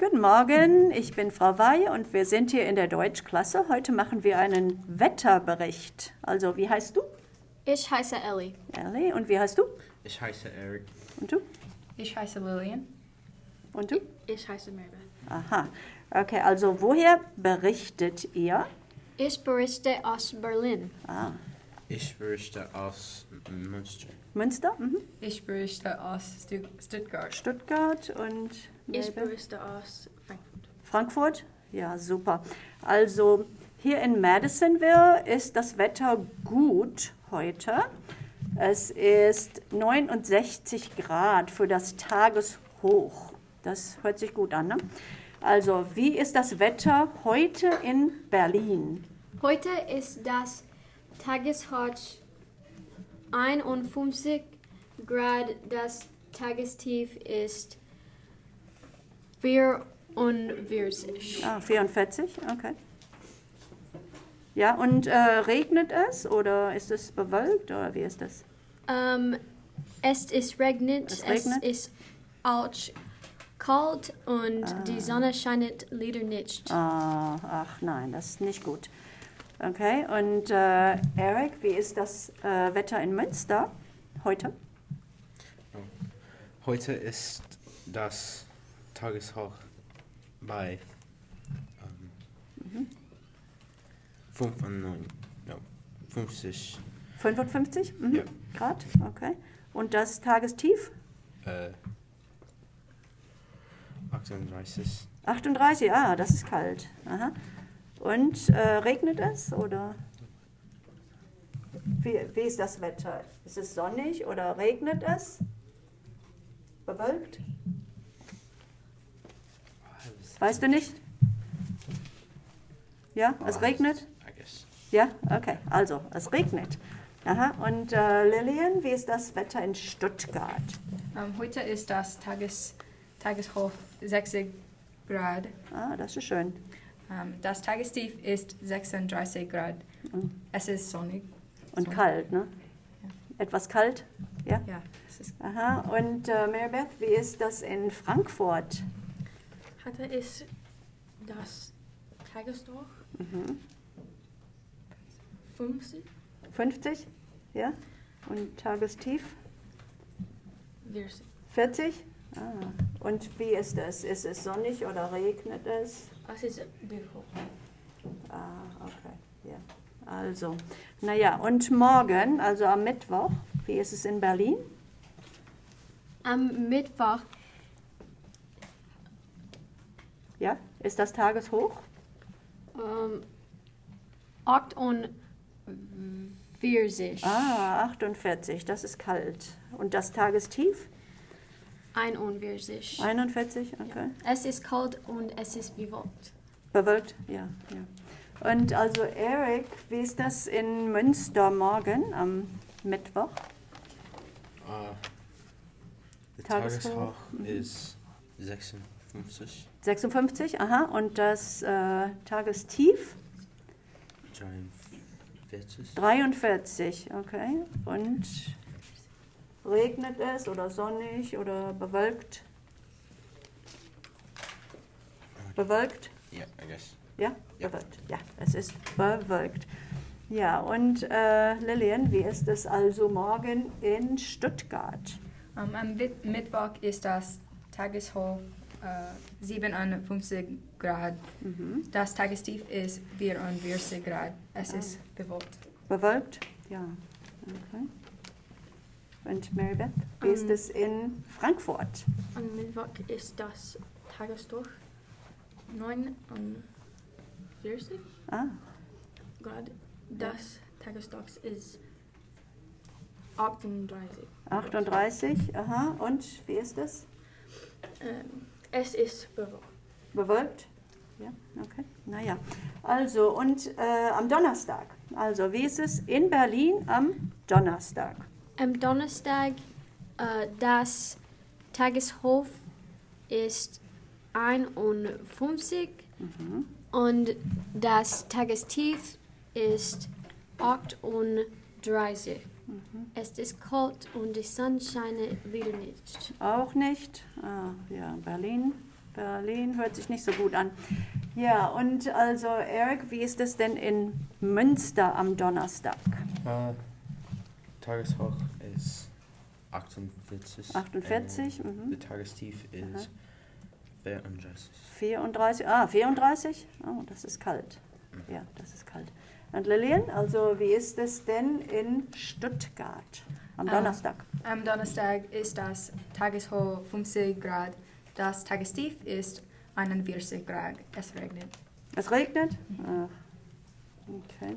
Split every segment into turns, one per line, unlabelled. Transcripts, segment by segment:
Guten Morgen, ich bin Frau Weihe und wir sind hier in der Deutschklasse. Heute machen wir einen Wetterbericht. Also, wie heißt du?
Ich heiße Ellie.
Ellie. Und wie heißt du?
Ich heiße Eric.
Und du?
Ich heiße Lillian.
Und du?
Ich heiße Maribeth.
Aha. Okay, also woher berichtet ihr?
Ich berichte aus Berlin.
Ah,
Ich berichte aus Münster.
Münster, mhm.
Ich berichte aus Stu Stuttgart.
Stuttgart und
Ich berichte aus Frankfurt.
Frankfurt? Ja, super. Also hier in Madisonville ist das Wetter gut heute. Es ist 69 Grad für das Tageshoch. Das hört sich gut an, ne? Also, wie ist das Wetter heute in Berlin?
Heute ist das Tageshoch 51 Grad. Das Tagestief ist 44.
Ah, 44, okay. Ja, und äh, regnet es oder ist es bewölkt oder wie ist das?
Ähm, es ist regnet.
Es regnet?
Es ist auch kalt und die Sonne scheint leider nicht.
Ah, ach nein, das ist nicht gut. Okay, und äh, Eric, wie ist das äh, Wetter in Münster heute?
Heute ist das Tageshoch bei ähm, 95, no, 50,
55 mhm.
Ja.
Grad, okay. Und das Tagestief?
äh, 38.
38, ah, das ist kalt. Aha. Und äh, regnet es oder? Wie, wie ist das Wetter? Ist es sonnig oder regnet es? Bewölkt? Weißt du nicht? Ja, es regnet?
I guess.
Ja, okay. Also, es regnet. Aha. Und äh, Lillian, wie ist das Wetter in Stuttgart?
Ähm, heute ist das Tages Tageshoch 60 Grad.
Ah, das ist schön.
Ähm, das Tagestief ist 36 Grad.
Mhm.
Es ist sonnig.
Und
So.
kalt, ne? Etwas kalt? Ja.
Ja, es ist
Aha. Und äh, Maribeth, wie ist das in Frankfurt?
Heute ist das Tageshoch
Mhm.
50.
50? Ja. Und Tagestief?
40.
40? Ah. Und wie ist es? Ist es sonnig oder regnet es?
Es ist beautiful.
Ah, okay. Ja. Also, naja, und morgen, also am Mittwoch, wie ist es in Berlin?
Am Mittwoch
Ja, ist das Tageshoch?
ähm, 48.
Ah, 48, das ist kalt. Und das Tagestief?
41.
41, okay.
Es ist kalt und es ist bewölkt.
Bewölkt, ja, ja. Und also Eric, wie ist das in Münster morgen am Mittwoch?
Uh, the
Tageshoch,
Tageshoch
mhm.
is 56.
56, aha. Und das äh, Tagestief?
43.
43, okay. Und regnet es oder sonnig oder bewölkt? Bewölkt?
Yeah, I guess.
Ja,
Ja.
bewölkt. Ja, es ist bewölkt. Ja, und äh, Lillian, wie ist es also morgen in Stuttgart?
Ähm, am Mittwoch ist das Tageshoch äh, 57 Grad.
Mhm.
Das Tagestief ist 44 Grad. Es ist bewölkt.
Bewölkt? Ja. Okay. Und Maribeth, wie ist
Ähm.
es in Frankfurt?
Am Mittwoch ist das Tageshoch 49
Ah,
Grad. Das Tageshoch ist 38.
38, aha. Und wie ist es?
Ähm, es ist bewölkt.
Bewölkt? Ja, okay. Naja. Also, und äh, am Donnerstag. Also, wie ist es in Berlin am Donnerstag?
Am Donnerstag, äh, das Tageshof ist 51
Mhm.
und das Tagestief ist 38. Es ist kalt und die Sonne scheint wieder nicht.
Auch nicht. Ah, ja, Berlin Berlin hört sich nicht so gut an. Ja, und also Eric, wie ist es denn in Münster am Donnerstag?
Äh, Tageshoch ist 48.
48,
und
mhm.
Der Tagestief ist 34.
34, ah, 34? Oh, das ist kalt. Ja, das ist kalt. Und Lillian, also wie ist es denn in Stuttgart am
Ah.
Donnerstag?
Am Donnerstag ist das Tageshoch 50 Grad. Das Tagestief ist 41 Grad. Es regnet.
Es regnet? Ach, okay.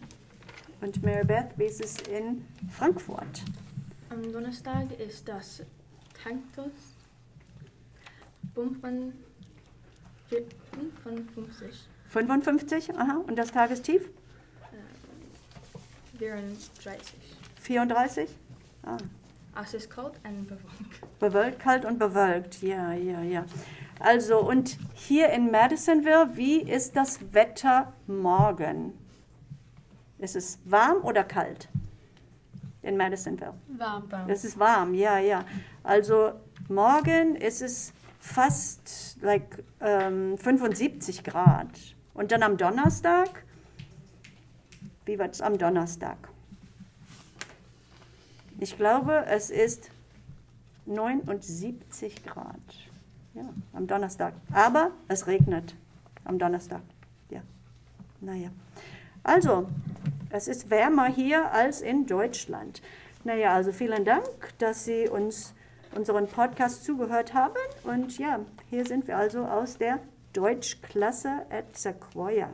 Und Marybeth, wie ist es in Frankfurt?
Am Donnerstag ist das Tanktus 55.
55? Aha. Und das Tagestief?
34.
34? Ah,
Es ist kalt und bewölkt.
bewölkt, kalt und bewölkt. Ja, ja, ja. Also, und hier in Madisonville, wie ist das Wetter morgen? Ist es warm oder kalt? In Madisonville.
Warm.
Es ist warm, ja, ja. Also morgen ist es fast like, ähm, 75 Grad. Und dann am Donnerstag, wie wird es am Donnerstag? Ich glaube, es ist 79 Grad. Ja, am Donnerstag. Aber es regnet am Donnerstag. Ja, naja. Also, es ist wärmer hier als in Deutschland. Naja, also vielen Dank, dass Sie uns unseren Podcast zugehört haben. Und ja, hier sind wir also aus der Deutschklasse at Sequoia.